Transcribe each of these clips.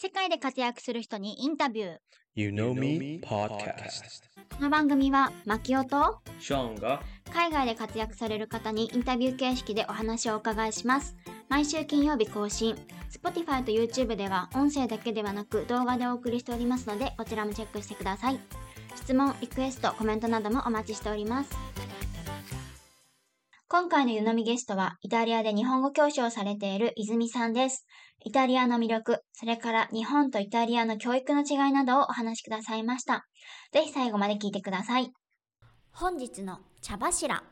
世界で活躍する人にインタビュー。You Know Me Podcast この番組は、マキオとショーンが海外で活躍される方にインタビュー形式でお話をお伺いします。毎週金曜日更新。Spotify と YouTube では音声だけではなく動画でお送りしておりますので、こちらもチェックしてください。質問、リクエスト、コメントなどもお待ちしております。今回の湯飲みゲストは、イタリアで日本語教師をされている泉さんです。イタリアの魅力、それから日本とイタリアの教育の違いなどをお話しくださいました。ぜひ最後まで聞いてください。本日の茶柱。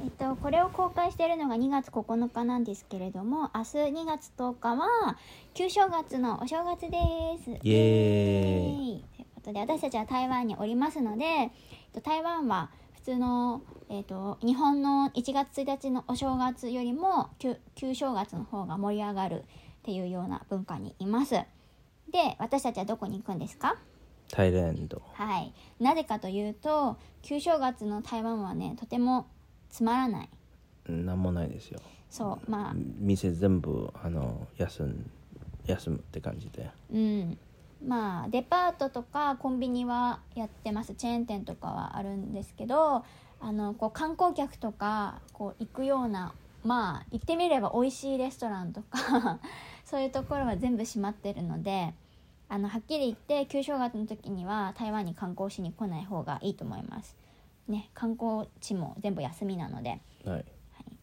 えっと、これを公開しているのが2月9日なんですけれども、明日2月10日は旧正月のお正月です。イエーイということで、私たちは台湾におりますので、えっと台湾は普通の、えっと、日本の1月1日のお正月よりも旧旧正月の方が盛り上がるっていうような文化にいます。で、私たちはどこに行くんですか？タイランド。はい、なぜかというと旧正月の台湾はねとてもつまらない。なんもないですよ。そうまあ。店全部あの休ん休むって感じで。うんまあデパートとかコンビニはやってますチェーン店とかはあるんですけどあのこう観光客とかこう行くようなまあ行ってみれば美味しいレストランとか そういうところは全部閉まってるのであのはっきり言って旧正月の時には台湾に観光しに来ない方がいいと思います。ね、観光地も全部休みなので。はい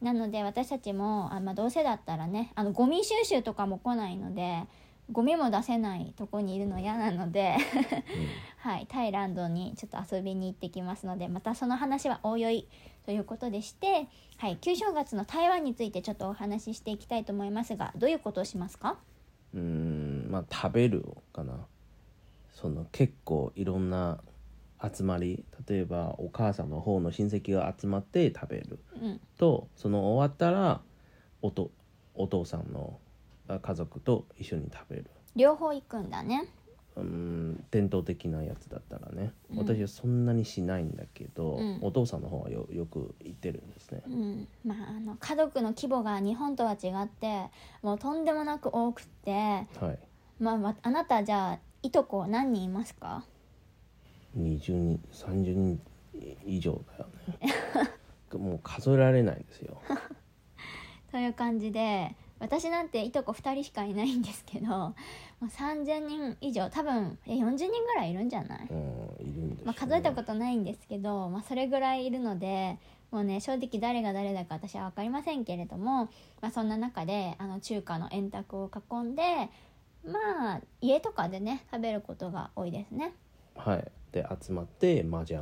なので私たちもあ、まあ、どうせだったらねあのゴミ収集とかも来ないのでゴミも出せないとこにいるの嫌なので、はい、タイランドにちょっと遊びに行ってきますのでまたその話はおいおいということでして、はい、旧正月の台湾についてちょっとお話ししていきたいと思いますがどういうことをしますか？うーんまあ食べるかな。その結構いろんな集まり例えばお母さんの方の親戚が集まって食べる。うん。とその終わったらおとお父さんのあ家族と一緒に食べる。両方行くんだね。うーん伝統的なやつだったらね、うん。私はそんなにしないんだけど、うん。お父さんの方はよよく行ってるんですね。うん。まあ、あの家族の規模が日本とは違ってもうとんでもなく多くって。はい。まあ、まあなたじゃあいとこ何人いますか？20人30人以上だよね。もう数えられないんですよ。という感じで私なんていとこ2人しかいないんですけど もう3000人以上多分え40人ぐらいいるんじゃない、うんいるんですよね。まあ、数えたことないんですけど、まあ、それぐらいいるのでもうね正直誰が誰だか私は分かりませんけれども、まあ、そんな中であの中華の円卓を囲んでまあ家とかでね食べることが多いですね。はい。で集まって麻雀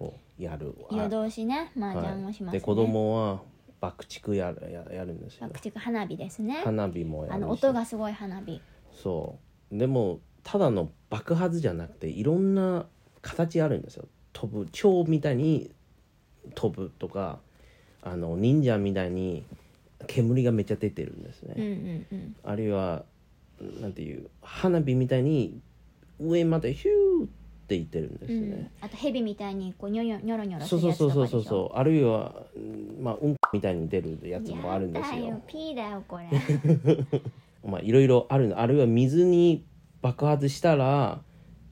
をやる。夜通しね麻雀をしますね、はい、で子供は爆竹やるややるんですよ。爆竹花火ですね。花火もやるし。あの音がすごい花火。そう。でもただの爆発じゃなくていろんな形あるんですよ。飛ぶ蝶みたいに飛ぶとかあの忍者みたいに煙がめっちゃ出てるんですね、うんうんうん。あるいはなんていう花火みたいに上までヒューっていってるんですうん。ね、あと蛇みたいにこうニョニョニョロニョロすそうそうるやつとかでしょ？そうそうそうそうあるいはうんまあうんこみたいに出るやつもあるんですやだよよピーだよこれ。まあいろいろあるの。あるいは水に爆発したら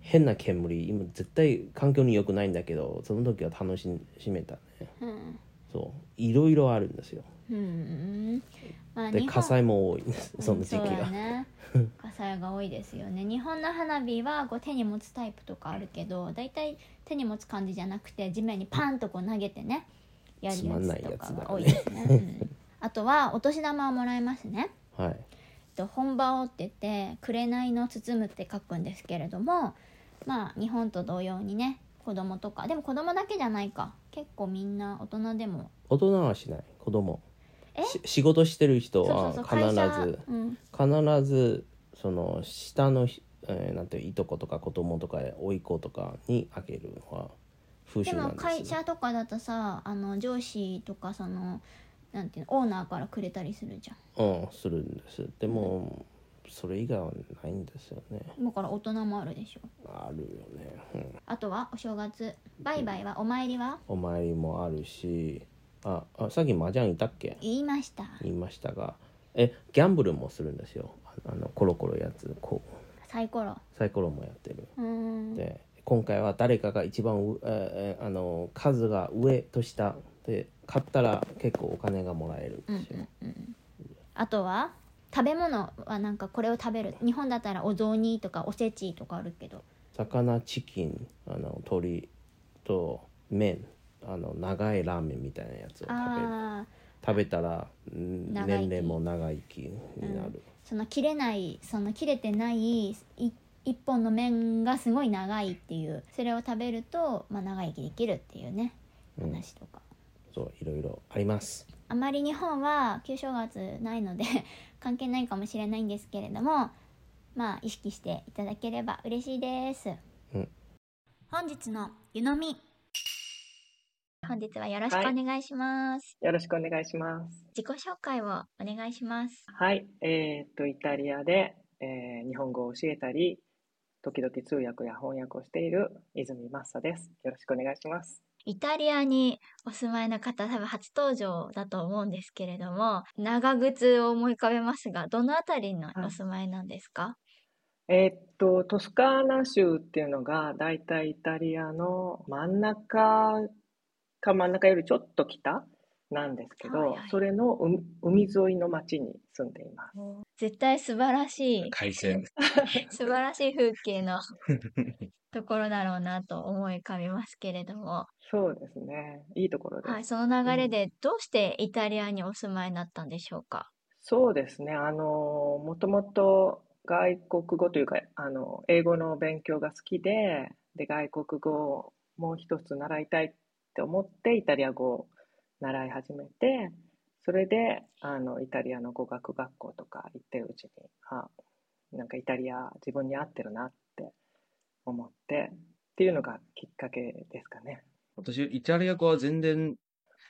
変な煙。今絶対環境に良くないんだけどその時は楽しめたね。うん。そう。いろいろあるんですよ。うんまあで火災も多いんです。その時期が、ね。火災が多いですよね。日本の花火はこう手に持つタイプとかあるけどだいたい手に持つ感じじゃなくて地面にパンとこう投げてねやるやつとかが多いですね。うん。あとはお年玉をもらいますね。はい。と本場をって言って「紅の包む」って書くんですけれどもまあ日本と同様にね子供とか。でも子供だけじゃないか。結構みんな大人でも。大人はしない。子供。えし仕事してる人は必ずうん、必ずその下のひ、えーなんていういとことか子供とか甥っ子とかにあげるのは風習なんです会社とかだとさあの上司とかそのなんていうのオーナーからくれたりするじゃうんするんです。でも、それ以外はないんですよね。んだから大人もあるでしょ。あるよね、うん、あとはお正月。バイバイは？お参りは？お参りもあるしああさっき麻雀いたっけ？言いました。言いましたが。えギャンブルもするんですよ。ああのコロコロややつこう。サイコロ。サイコロもやってる。で今回は誰かが一番う、えーあの数が上と下。で勝ったら結構お金がもらえるうんんですよ、うんうん。あとは食べ物はなんかこれを食べる。日本だったらお雑煮とかおせちとかあるけど。魚チキンあの鶏と麺あの長いラーメンみたいなやつを食べる。食べたらうん長生き。年齢も長生きになる、その切れないその切れてないい一本の麺がすごい長いっていう。それを食べると、まあ、長生きできるっていうね。うん。話とか、そういろいろあります。あまり日本は旧正月ないので 関係ないかもしれないんですけれどもまあ意識していただければ嬉しいです、うん。本日の湯飲み本日はよろしくお願いします、よろしくお願いします。自己紹介をお願いします。はい、えーっと、イタリアで、えー日本語を教えたり、時々通訳や翻訳をしている泉マッサです。よろしくお願いします。イタリアにお住まいの方多分初登場だと思うんですけれども長靴を思い浮かべますがどのあたりのお住まいなんですか、えーっと、トスカーナ州っていうのが、だいたいイタリアの真ん中か真ん中よりちょっと北？なんですけど、はいはいそれの海海沿いの町に住んでいます。絶対素晴らしい海鮮。素晴らしい風景の ところだろうなと思い浮かびますけれども、そうですね。いいところです。はい、その流れでどうしてイタリアにお住まいになったんでしょうか？そうですね。あの、もともと外国語というか、あの、英語の勉強が好きで、で、外国語をもう一つ習いたいって思って、イタリア語を習い始めて、それで、あの、イタリアの語学学校とか行ってるうちに、あ、なんかイタリア自分に合ってるなって思って、っていうのがきっかけですかね。私、イタリア語は全然、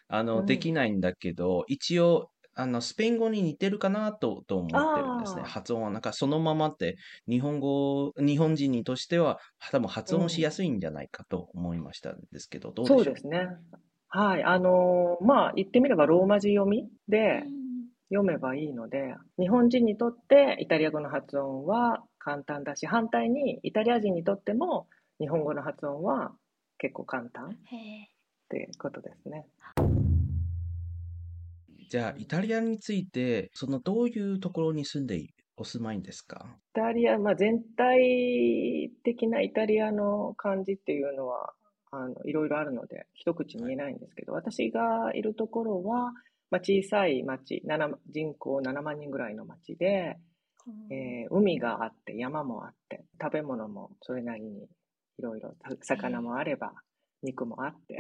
あの、うんできないんだけど、一応、あの、スペイン語に似てるかなと、と思ってるんですね。発音は、なんかそのままって、日本語、日本人にとしては、多分発音しやすいんじゃないかと思いましたんですけど、どうでしょう？そうですね。はい。あの、まあ、言ってみればローマ字読みで、読めばいいので、日本人にとってイタリア語の発音は簡単だし、反対にイタリア人にとっても日本語の発音は結構簡単っへえてことですね。じゃあ、イタリアについて、そのどういうところに住んでいお住まいんですか？イタリア、まあ、全体的なイタリアの感じっていうのはあのいろいろあるので一口に言えないんですけど、私がいるところは、まあ、小さい町7人口7万人ぐらいの町で、えー海があって山もあって食べ物もそれなりにいろいろた魚もあれば肉もあって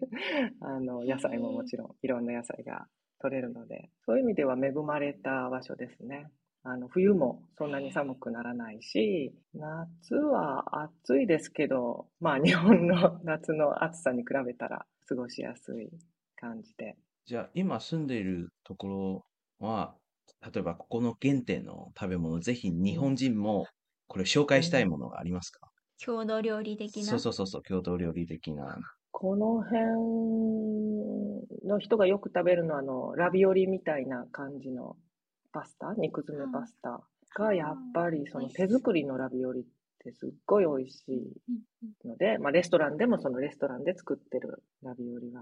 あの野菜ももちろんいろんな野菜が取れるのでそういう意味では恵まれた場所ですね。あの冬もそんなに寒くならないし夏は暑いですけどまあ日本の夏の暑さに比べたら過ごしやすい感じでじゃあ、今住んでいるところは、例えばここの原点の食べ物、ぜひ日本人もこれ紹介したいものがありますか、郷土料理的な？そうそうそうそう、郷土料理的な。この辺の人がよく食べるのはあのラビオリみたいな感じのパスタ？肉詰めパスタ？がやっぱりその手作りのラビオリってすっごい美味しいので、まあ、レストランでもそのレストランで作ってるラビオリが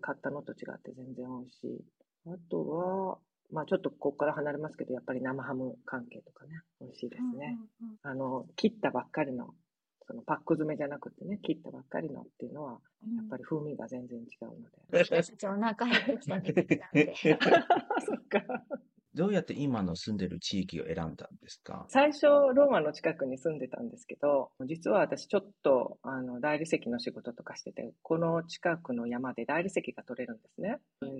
買ったのと違って全然美味しい。あとは、まあちょっとここから離れますけど、やっぱり生ハム関係とかね、美味しいですね。あの、切ったばっかりの、そのパック詰めじゃなくてね、切ったばっかりのっていうのは、うんやっぱり風味が全然違うので。私たちお腹減ってきたんでそっか。どうやって今の住んでる地域を選んだんですか？最初、ローマの近くに住んでたんですけど、実は私ちょっと、あの、大理石の仕事とかしてて、この近くの山で大理石が取れるんですね。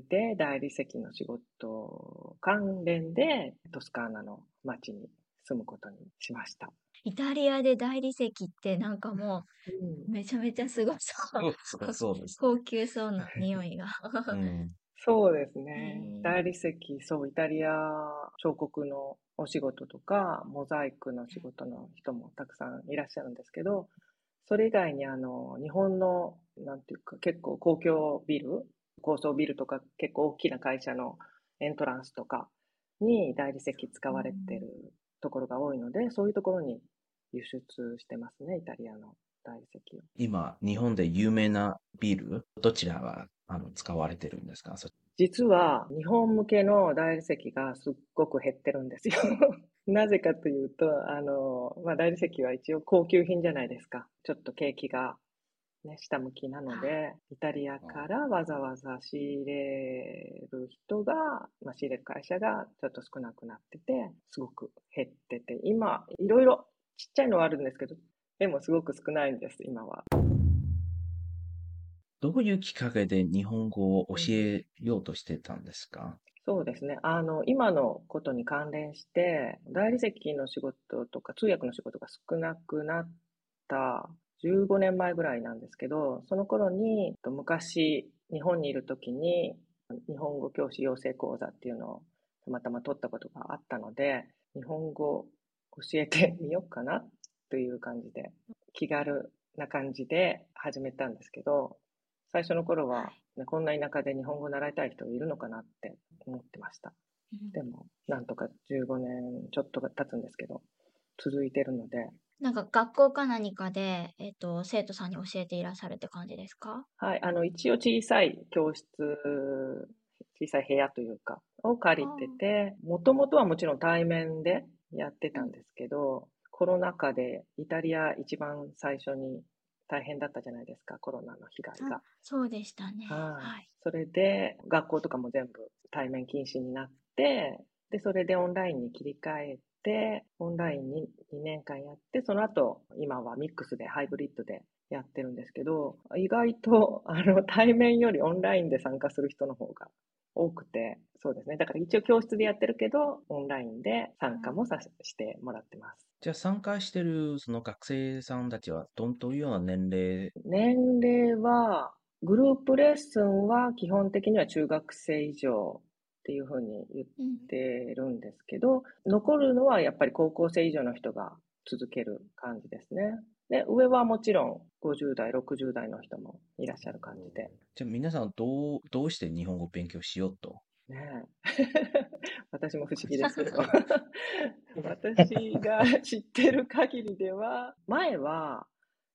で、大理石の仕事関連で、トスカーナの町に住むことにしました。イタリアで大理石ってなんかもうめちゃめちゃすごそう。そうそうです。高級そうな匂いが。うん。そうですね。大理石、そう、イタリア彫刻のお仕事とか、モザイクの仕事の人もたくさんいらっしゃるんですけど、それ以外にあの、日本の、なんていうか、結構公共ビル、高層ビルとか結構大きな会社のエントランスとかに大理石使われてるところが多いので、そういうところに輸出してますね、イタリアの大理石を。今、日本で有名なビール、どちらがあの使われてるんですか？そ実は日本向けの大理石がすっごく減ってるんですよ。なぜかというと、あの、まあ、大理石は一応高級品じゃないですか。ちょっと景気が、ね、下向きなので、イタリアからわざわざ仕入れる人が、まあ、仕入れる会社がちょっと少なくなってて、すごく減ってて、今、いろいろちっちゃいのはあるんですけど、でもすごく少ないんです、今は。どういうきっかけで日本語を教えようとしてたんですか？そうですね。あの、今のことに関連して、大理石の仕事とか通訳の仕事が少なくなった15年前ぐらいなんですけど、その頃に、と昔、日本にいる時に、日本語教師養成講座っていうのをたまたま取ったことがあったので、日本語教えてみようかなという感じで、気軽な感じで始めたんですけど、最初の頃は、ね、こんな田舎で日本語を習いたい人いるのかなって思ってました。でも、なんとか15年ちょっとが経つんですけど、続いてるので、なんか学校か何かで、えっ、と、生徒さんに教えていらっしゃるって感じですか？はい、あの、一応小さい教室、小さい部屋というか、を借りてて、もともとはもちろん対面でやってたんですけど、コロナ禍でイタリア一番最初に大変だったじゃないですか、コロナの被害が。そうでしたね。はいはい。それで、学校とかも全部対面禁止になって、で、それでオンラインに切り替えて、オンラインに2年間やって、その後、今はミックスでハイブリッドでやってるんですけど、意外と、あの、対面よりオンラインで参加する人の方が多くて、そうですね。だから一応教室でやってるけど、オンラインで参加もさししてもらってます。じゃあ参加してるその学生さんたちはどんどういうような年齢？年齢は、グループレッスンは基本的には中学生以上っていうふうに言っうんてるんですけど、残るのはやっぱり高校生以上の人が続ける感じですね。で、上はもちろん50代、60代の人もいらっしゃる感じで。じゃあ皆さんどう、どうして日本語を勉強しようと？ねえ。私も不思議です。け ど私が知ってる限りでは前は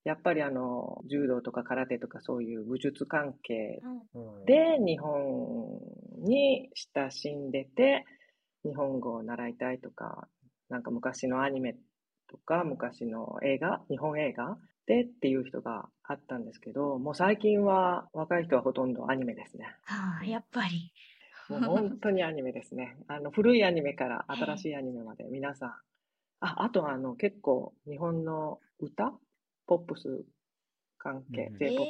やっぱりあの柔道とか空手とかそういう武術関係で日本に親しんでて日本語を習いたいとかなんか昔のアニメとか昔の映画日本映画でっていう人があったんですけどもう最近は若い人はほとんどアニメですね。はあ、やっぱり。もう本当にアニメですね。あの古いアニメから新しいアニメまで皆さん。あ、あとあの結構日本の歌ポップス関係、うん J-POP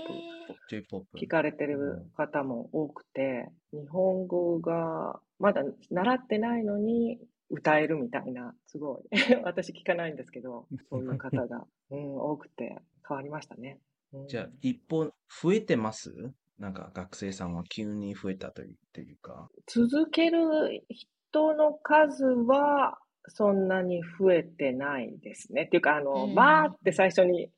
J-POP。聞かれてる方も多くて、日本語がまだ習ってないのに歌えるみたいな、すごい。私聞かないんですけど、そういう方が、うん、多くて変わりましたね。うんじゃあ一方、増えてます？なんか学生さんは急に増えたというというか。続ける人の数はそんなに増えてないですね。っていうか、あの、うんバーって最初に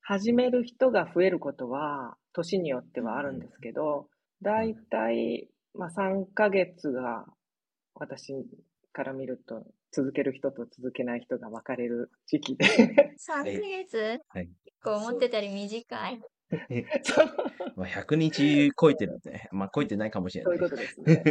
始める人が増えることは、年によってはあるんですけど、だいたい、まあ、3ヶ月が、私から見ると、続ける人と続けない人が分かれる時期で。3ヶ月？はい。結構思ってたより短い。そう。まあ、100日超えてるんで、まあ超えてないかもしれない。そういうことですね。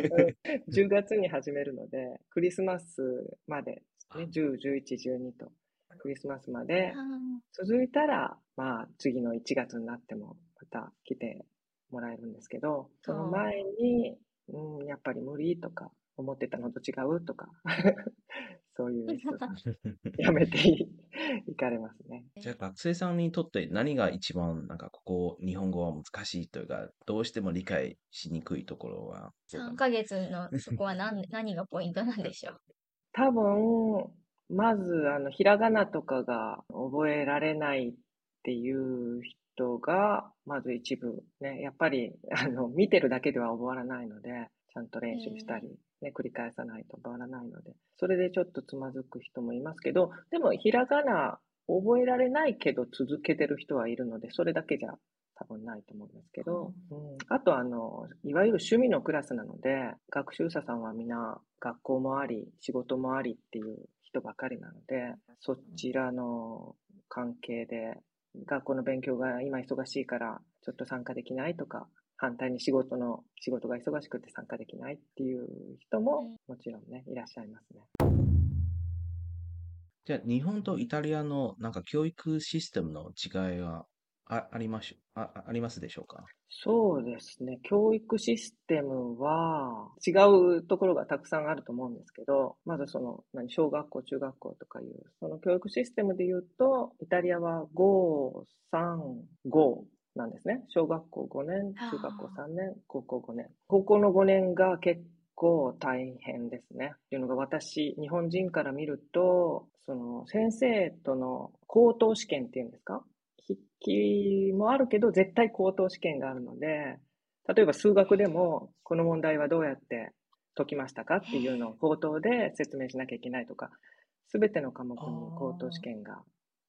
うん。10月に始めるので、クリスマスまで、ね、10、11、12と、クリスマスまで。うん続いたら、まあ、次の1月になっても、また来てもらえるんですけど、その前に、うん、やっぱり無理とか、思ってたのと違うとか、そういう やめていいかれますね。じゃあ学生さんにとって何が一番なんかここ日本語は難しいというか、どうしても理解しにくいところは？3ヶ月のそこは何何がポイントなんでしょう？多分、まず、あの、ひらがなとかが覚えられないっていう人が、まず一部、ね、やっぱり、あの、見てるだけでは覚わらないので、ちゃんと練習したり、ね、繰り返さないと覚わらないので、それでちょっとつまずく人もいますけど、でも、ひらがな覚えられないけど続けてる人はいるので、それだけじゃ多分ないと思うんですけど、うん、あとあの、いわゆる趣味のクラスなので、学習者さんはみんな学校もあり、仕事もありっていう人人ばかりなので、そちらの関係で、学校の勉強が今忙しいからちょっと参加できないとか、反対に仕事の、仕事が忙しくて参加できないっていう人ももちろんね、いらっしゃいますね。じゃあ、日本とイタリアのなんか教育システムの違いはあありましあありますでしょうか？そうですね。教育システムは違うところがたくさんあると思うんですけど、まずその、何、小学校、中学校とかいう、その教育システムで言うと、イタリアは5、3、5なんですね。小学校5年、中学校3年、高校5年。高校の5年が結構大変ですね。っていうのが私、日本人から見ると、その先生との高等試験っていうんですか？筆記もあるけど、絶対高等試験があるので、例えば数学でも、この問題はどうやって解きましたかっていうのを口頭で説明しなきゃいけないとか、すべての科目に高等試験が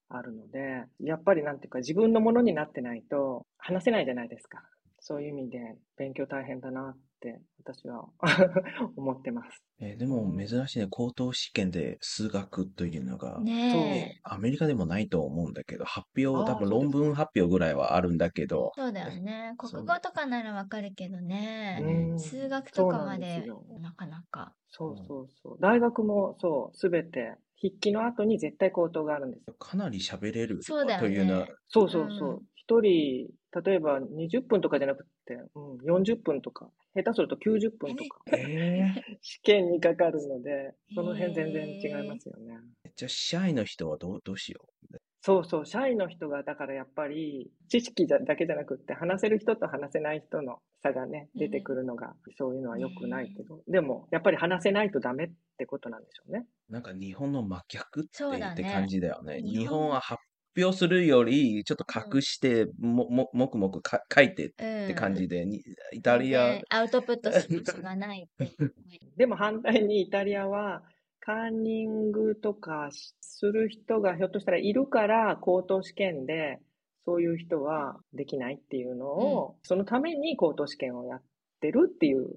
あるので、やっぱりなんていうか自分のものになってないと話せないじゃないですか。そういう意味で勉強大変だなって私は 思ってます。えーでも珍しいね、高等試験で数学というのが、ねえ。アメリカでもないと思うんだけど、発表、多分論文発表ぐらいはあるんだけど、そうだよね。国語とかならわかるけどね。うん数学とかまでなかなか。そうそうそう。大学もそう、すべて筆記の後に絶対口頭があるんですよ。かなり喋れるそうだよというのはね。そうそうそううん。一、人、例えば20分とかじゃなくて、うん、40分とか、下手すると90分とか、えー 試験にかかるので、その辺全然違いますよね。じゃあ、シャイの人はどうどうしよう？そうそう、社員の人が、だからやっぱり、知識じゃだけじゃなくって、話せる人と話せない人の差がね、出てくるのが、そういうのは良くないけど、でも、やっぱり話せないとダメってことなんでしょうね。なんか日本の真逆ってそうだねって感じだよね。日本日本は発表するより、ちょっと隠して、も、も、もくもくか書いてっうん。て感じで、にイタリアアウトプットする場所がないって。でも反対にイタリアは、カンニングとかする人がひょっとしたらいるから、口頭試験で、そういう人はできないっていうのを、そのために口頭試験をやってるっていう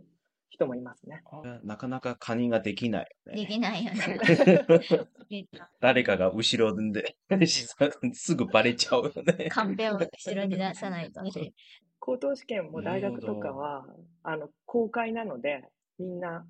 人もいますね。なかなかカニができないよね。できないよね。誰かが後ろで、すぐバレちゃうよね。カンペを後ろに出さないとね。口頭試験も大学とかは、あの、公開なので、みんな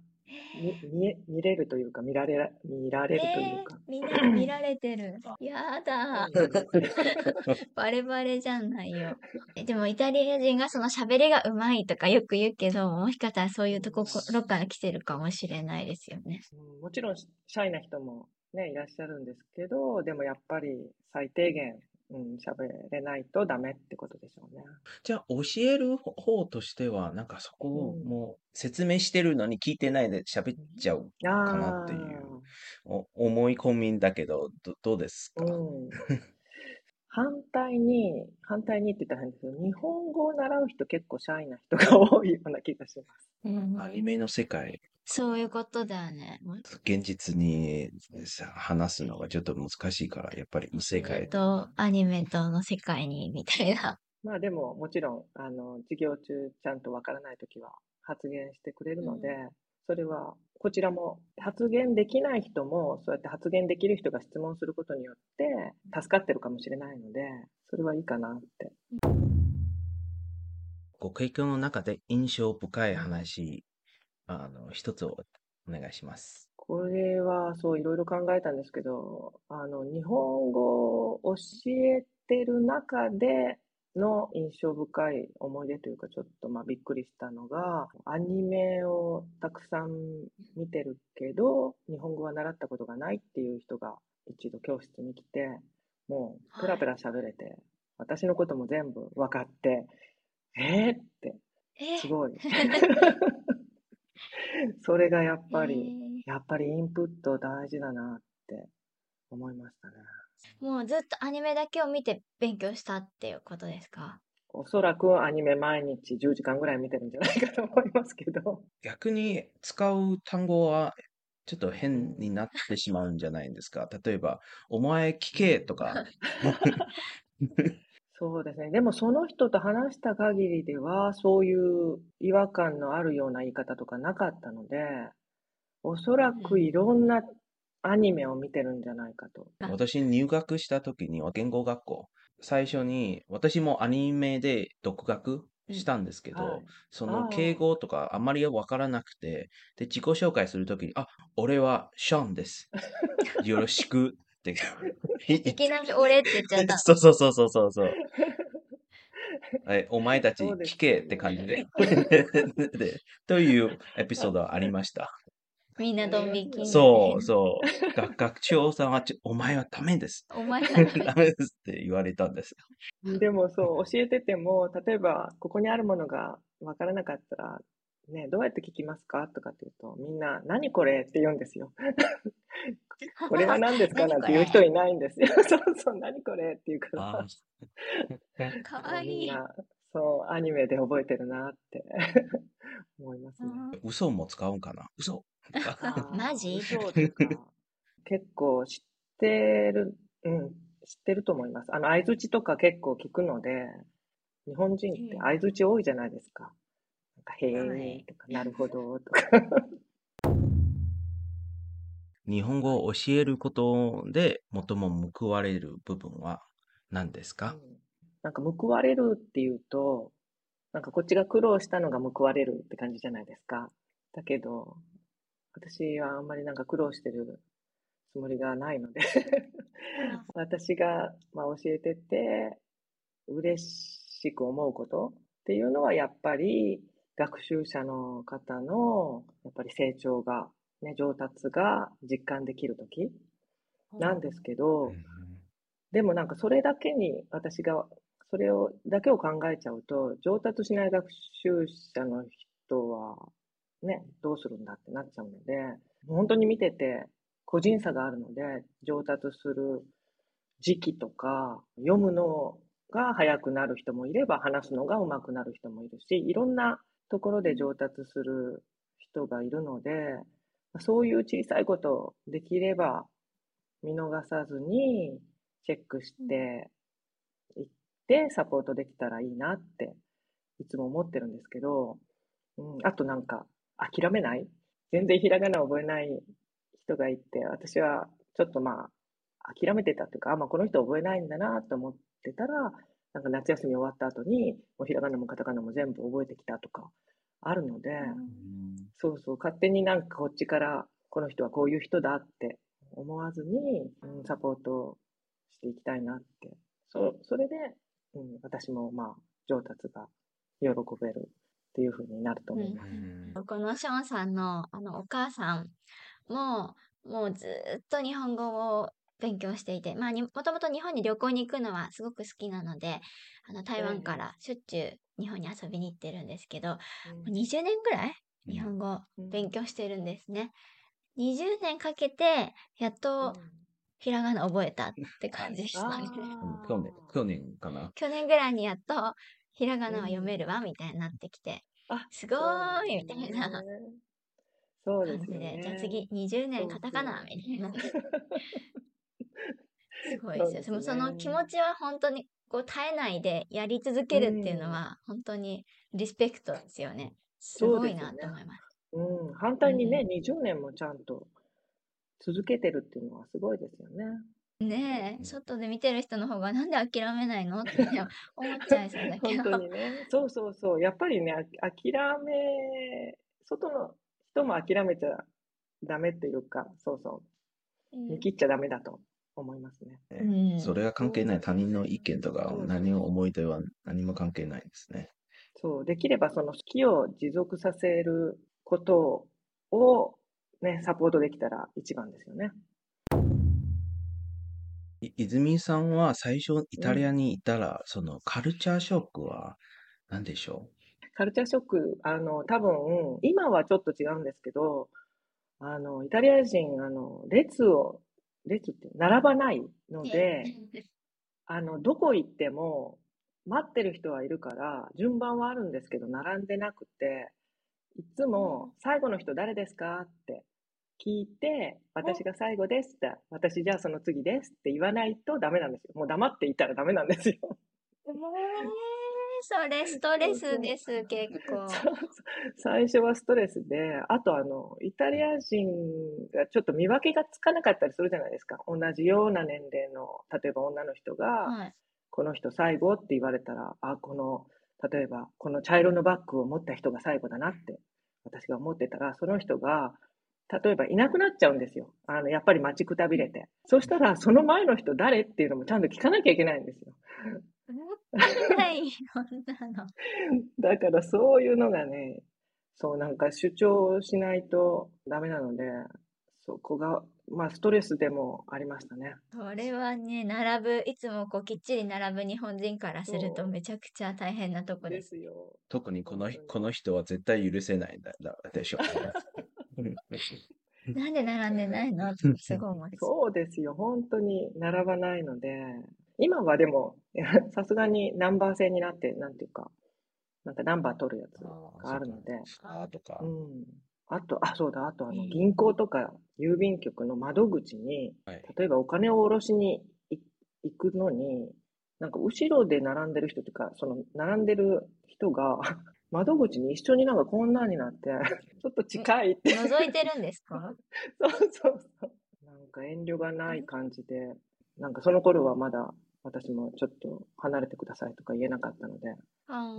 見見え見れるというか、見られら、見られるというか。みんなに見られてる。やだ。バレバレじゃないよ。えでもイタリア人がその喋りがうまいとかよく言うけど、もしかしたらそういうところから来てるかもしれないですよね。うんもちろん、シャイな人もね、いらっしゃるんですけど、でもやっぱり最低限、うん、喋れないとダメってことでしょうね。じゃあ、教える方としては、なんかそこをうんもう説明してるのに聞いてないで喋っちゃうあかなっていうお思い込みだけど、どどうですか、うん。反対に、反対にって言ったら変ですけど、日本語を習う人結構シャイな人が多いような気がします。うんアニメの世界、そういうことだよね。現実にさ話すのがちょっと難しいから、やっぱり異世界。と、アニメとの世界に、みたいな。まあでも、もちろん、あの、授業中ちゃんとわからないときは発言してくれるので、それは、こちらも発言できない人も、そうやって発言できる人が質問することによって、助かってるかもしれないので、それはいいかなって。ご経験の中で印象深い話、あの、一つをお願いします。これは、そう、いろいろ考えたんですけど、あの、日本語を教えてる中での印象深い思い出というか、ちょっとまあびっくりしたのが、アニメをたくさん見てるけど、日本語は習ったことがないっていう人が一度教室に来て、もうペラペラ喋れて、私のことも全部分かって、えーって、えすごい。それがやっぱえり、やっぱりインプット大事だなって思いましたね。ーもうずっとアニメだけを見て勉強したっていうことですか？おそらくアニメ毎日10時間ぐらい見てるんじゃないかと思いますけど。逆に使う単語はちょっと変になってしまうんじゃないんですか？例えば、お前聞けとか。そうですね。でもその人と話した限りでは、そういう違和感のあるような言い方とかなかったので、おそらくいろんなアニメを見てるんじゃないかと。私入学した時には言語学校、最初に私もアニメで独学したんですけど、はいその敬語とかあまりわからなくて、で、自己紹介するときに、あ、俺はショーンです。よろしくって。い いきなり俺って言っちゃった。そうそうそうそうそうそう。えお前たち聞けって感じで。でというエピソードはありました。みんなドン引き。そうそう。学学長さんはち、お前はダメです。お前ダらメですって言われたんです。でもそう、教えてても、例えば、ここにあるものがわからなかったら、ね、どうやって聞きますかとかって言うと、みんな、何これって言うんですよ。これは何ですかなんて言う人いないんですよ。そうそう、何これって言うから、かわいい。そう、アニメで覚えてるなって。思いますね。嘘も使うんかな？嘘。マジ？結構知ってる、うん、知ってると思います。あの、相槌とか結構聞くので、日本人って相槌多いじゃないですか。なんか、へはいーとか、なるほどとか。日本語を教えることで最も報われる部分は何ですか、うんなんか報われるっていうと、なんかこっちが苦労したのが報われるって感じじゃないですか。だけど、私はあんまりなんか苦労してるつもりがないので、私がまあ教えてて嬉しく思うことっていうのはやっぱり学習者の方のやっぱり成長が、ね、上達が実感できるときなんですけど、でもなんかそれだけに私がそれをだけを考えちゃうと上達しない学習者の人はねどうするんだってなっちゃうので本当に見てて個人差があるので上達する時期とか読むのが早くなる人もいれば話すのが上手くなる人もいるしいろんなところで上達する人がいるのでそういう小さいことできれば見逃さずにチェックしていってサポートできたらいいなっていつも思ってるんですけど、うん、あとなんか諦めない？全然ひらがな覚えない人がいて私はちょっとまあ諦めてたっていうかあ、まあ、この人覚えないんだなと思ってたらなんか夏休み終わった後にもうひらがなもカタカナも全部覚えてきたとかあるので、そうそう勝手になんかこっちからこの人はこういう人だって思わずに、うん、サポートしていきたいなって。そそれで、うん、私もまあ上達が喜べるっていう風になると思います。このショーンさんのあのお母さんももうずっと日本語を勉強していて、まあ、にもともと日本に旅行に行くのはすごく好きなのであの台湾からしょっちゅう日本に遊びに行ってるんですけど、もう20年ぐらい日本語うん。勉強してるんですね。20年かけてやっとひらがな覚えたって感じでしたね。去年、去年かな。去年ぐらいにやっとひらがなは読めるわみたいになってきて、あすごーいみたいなそうですね。じゃあ次20年カタカナみたいな。すごいですよ。そすねそのその気持ちは本当にこう絶えないでやり続けるっていうのは本当にリスペクトですよね。すごいなと思います。うん、反対にね、20年もちゃんと続けてるっていうのはすごいですよね。ねえ、うん外で見てる人の方がなんで諦めないの？ってね思っちゃいそうだけ本当ど。にね。そうそうそう。やっぱりね、あ諦め、外の人も諦めちゃダメっていうか、そうそうう、ん見切っちゃダメだと思いますね。うんそれが関係ない他人の意見とか何を思い出は何も関係ないですね。そう、できればその好きを持続させることをね、サポートできたら一番ですよね。い泉さんは最初イタリアにいたら、そのカルチャーショックは何でしょカルチャーショック、あの、多分、今はちょっと違うんですけど、あの、イタリア人、あの、列を、列って並ばないので、あの、どこ行っても、待ってる人はいるから、順番はあるんですけど、並んでなくて、いつも、最後の人誰ですか？って聞いて、私が最後ですって、私じゃあその次ですって言わないとダメなんですよ。もう黙っていたらダメなんですよ。えーそれストレスです、結構。最初はストレスで、あとあの、イタリア人がちょっと見分けがつかなかったりするじゃないですか。同じような年齢の、例えば女の人が、はい。この人最後って言われたら、あ、この、例えば、この茶色のバッグを持った人が最後だなって、私が思ってたら、その人が、例えばいなくなっちゃうんですよ。あの、やっぱり待ちくたびれて。そしたら、その前の人誰っていうのもちゃんと聞かなきゃいけないんですよ。ないよ、そんなの。だからそういうのがね、そうなんか主張しないとダメなので、そこが、まあストレスでもありましたね。それはね、並ぶ、いつもこうきっちり並ぶ日本人からするとめちゃくちゃ大変なとこで。ですすよ。特にこのこの人は絶対許せないんだだでしょうね。なんで並んでないの？ってすごい思います。そうですよ。本当に並ばないので、今はでも、さすがにナンバー制になって、なんていうか、なんかナンバー取るやつがあるので、あーとかう。ん。あと、あ、そうだ、あとあの、うん銀行とか郵便局の窓口に、はい例えばお金を下ろしにい行くのに、なんか後ろで並んでる人というか、その並んでる人が、窓口に一緒になんかこんなになって、ちょっと近いって。覗いてるんですか？そうそうそう。なんか遠慮がない感じで、なんかその頃はまだ私もちょっと離れてくださいとか言えなかったので、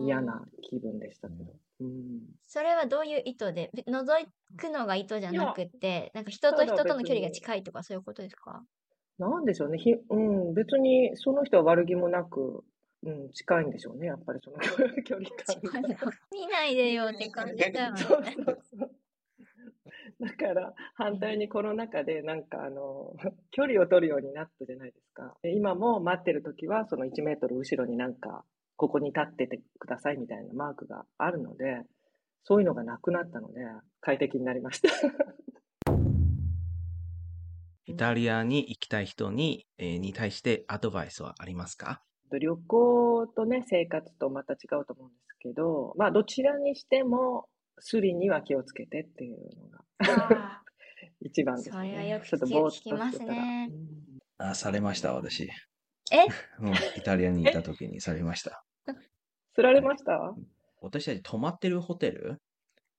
嫌な気分でしたけど。うん。それはどういう意図で？べ覗くのが意図じゃなくて、なんか人と人との距離が近いとかそういうことですか？なんでしょうね。ひうん、別にその人は悪気もなく、うん、近いんでしょうね。やっぱりその距離 感が。見ないでよって感じだよね。そうそうそう。だから反対にコロナ禍でなんかあの距離を取るようになったじゃないですか。で今も待ってる時はその1メートル後ろになんかここに立っててくださいみたいなマークがあるので、そういうのがなくなったので快適になりました。イタリアに行きたい人に,、えーに対してアドバイスはありますか？旅行とね、生活とまた違うと思うんですけど、まあどちらにしてもスリには気をつけてっていうのがあ 一番ですそれはねよ。くちょっと聞きぼーっとしてた聞きますねら。うんあ、されました、私。え？うん、イタリアにいた時にされました。釣られました？私たち泊まってるホテル、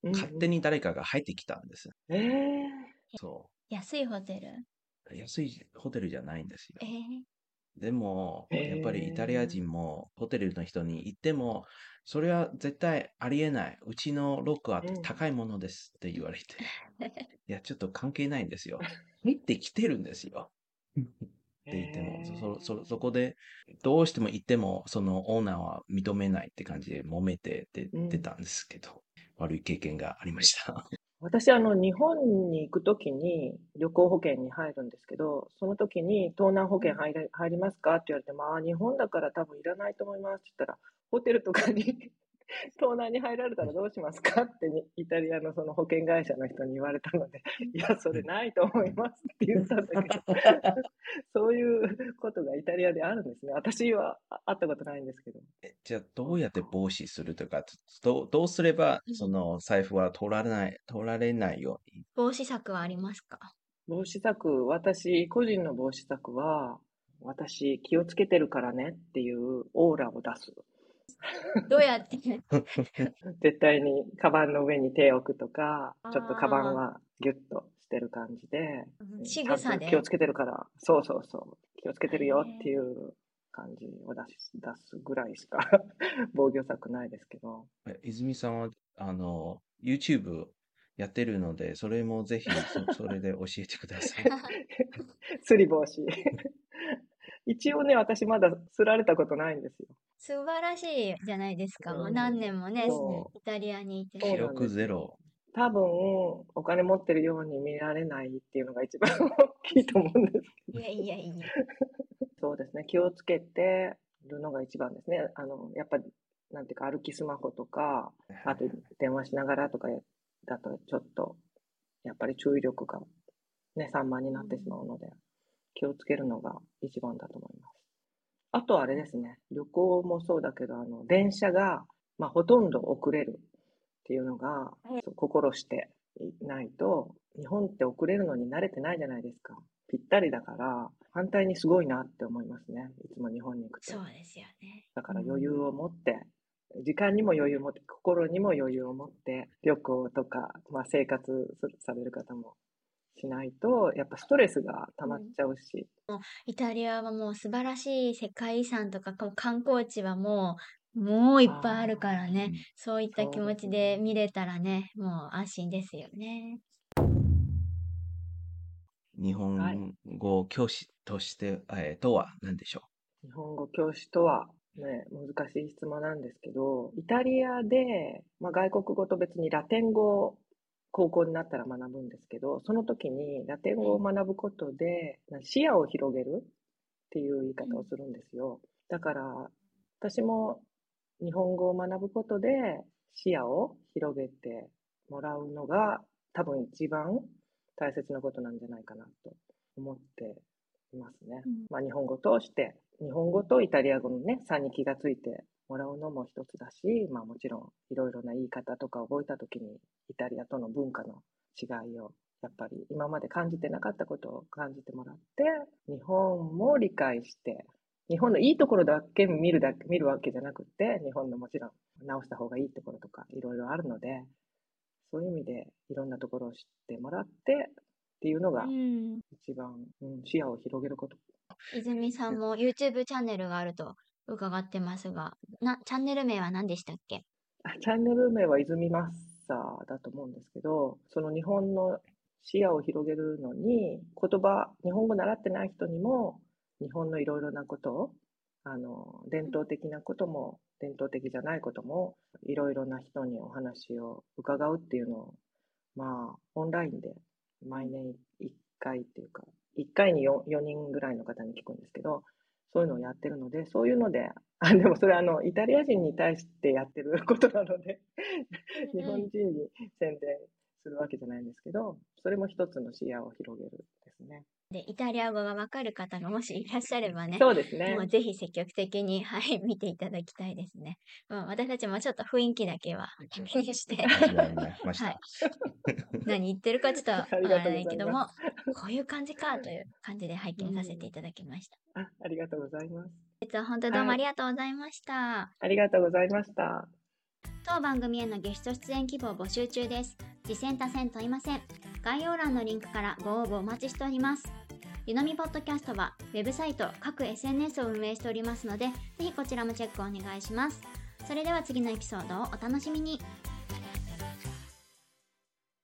勝手に。に誰かが入ってきたんです。ええそ安いホテル？う。安いホテルじゃないんですよえ。ーでも、やっぱりイタリア人もホテルの人に言っても、それは絶対ありえない。うちのロックはうん高いものですって言われて。いや、ちょっと関係ないんですよ。入ってきてるんですよ。って言っても、そ、そ、そこで、どうしても行っても、そのオーナーは認めないって感じで揉めて出たんですけど、悪い経験がありました。私、あの、日本に行くときに旅行保険に入るんですけど、その時に盗難保険入り入りますか？って言われて、まあ、日本だから多分いらないと思いますって言ったら、ホテルとかに 盗難に入られたらどうしますか？ってにイタリアのその保険会社の人に言われたので、いや、それないと思いますって言ったんだけど、そういうことがイタリアであるんですね。私はあ会ったことないんですけど。じゃあ、どうやって防止するとか、どうどうすればうん、その財布は取られない、取られないように？防止策はありますか？防止策、私、個人の防止策は、私、気をつけてるからねっていうオーラを出す。どうやって？絶対にカバンの上に手を置くとかちょっとカバンはギュッとしてる感じで、仕草でと気をつけてるから、そうそうそう、気をつけてるよっていう感じを出し出すぐらいしか 防御策ないですけど。え泉さんは、あの、YouTube やってるので、それもぜひ、そそれで教えてください。釣り防止。一応ね、私まだ釣られたことないんですよ。素晴らしいじゃないですか。もううん何年もね、そイタリアにいて。記録ゼロ。多分、お金持ってるように見られないっていうのが一番大きいと思うんですいやいやいや。そうですね。気をつけてるのが一番ですね。あの、やっぱり、なんていうか、歩きスマホとか、あと電話しながらとかだと、ちょっと、やっぱり注意力がね、散漫になってしまうので、気をつけるのが一番だと思います。あとあれですね、旅行もそうだけど、あの、電車が、まあ、ほとんど遅れるっていうのが、そう心していないと、日本って遅れるのに慣れてないじゃないですか。ぴったりだから、反対にすごいなって思いますね。いつも日本に行くと。そうですよね。だから余裕を持って時間にも余裕を持って、心にも余裕を持って、旅行とか、まあ、生活される方もしないと、やっぱストレスが溜まっちゃうし、イタリアはもう素晴らしい世界遺産とかこう観光地はもう、もういっぱいあるからね。うんそういった気持ちで見れたらね、もう安心ですよね。日本語教師として、えーとは何でしょ日本語教師とは、ね、難しい質問なんですけど、イタリアで、まあ、外国語と別にラテン語を高校になったら学ぶんですけど、その時にラテン語を学ぶことで視野を広げるっていう言い方をするんですよ。だから、私も日本語を学ぶことで視野を広げてもらうのが多分一番大切なことなんじゃないかなと思っていますね。うんまあ、日本語を通して、日本語とイタリア語のね、差に気がついてもらうのも一つだし、まあもちろんいろいろな言い方とか覚えたときに、イタリアとの文化の違いを、やっぱり今まで感じてなかったことを感じてもらって、日本も理解して、日本のいいところだけ見るだけ、見るわけじゃなくて、日本のもちろん直した方がいいところとかいろいろあるので、そういう意味でいろんなところを知ってもらってっていうのがうん。一番、うん、視野を広げること。泉さんも YouTube チャンネルがあると伺ってますが、な、チャンネル名は何でしたっけ？チャンネル名は泉マッサーだと思うんですけど、その日本の視野を広げるのに、言葉、日本語習ってない人にも、日本のいろいろなことを、あの、伝統的なことも、伝統的じゃないことも、いろいろな人にお話を伺うっていうのを、まあ、オンラインで毎年1回っていうか、1回に 4, 4人ぐらいの方に聞くんですけど、そういうのをやってるので、そういうので、あ、でもそれあの、イタリア人に対してやってる ことなので、日本人に宣伝するわけじゃないんですけど、それも一つの視野を広げるですね。で、イタリア語がわかる方がもしいらっしゃればね、そうですねも。うぜひ積極的に、はい、見ていただきたいですね。うん、私たちもちょっと雰囲気だけは気にして。はい何言ってるかちょっとわからないいけどもま、こういう感じかという感じで拝見させていただきました。あありがとうございます。実は本当どうもありがとうございました。ありがとうございました。当番組へのゲスト出演希望募集中です。次戦多戦問いません。概要欄のリンクからご応募お待ちしております。ゆのみポッドキャストはウェブサイト、各 SNS を運営しておりますので、ぜひこちらもチェックお願いします。それでは次のエピソードをお楽しみに。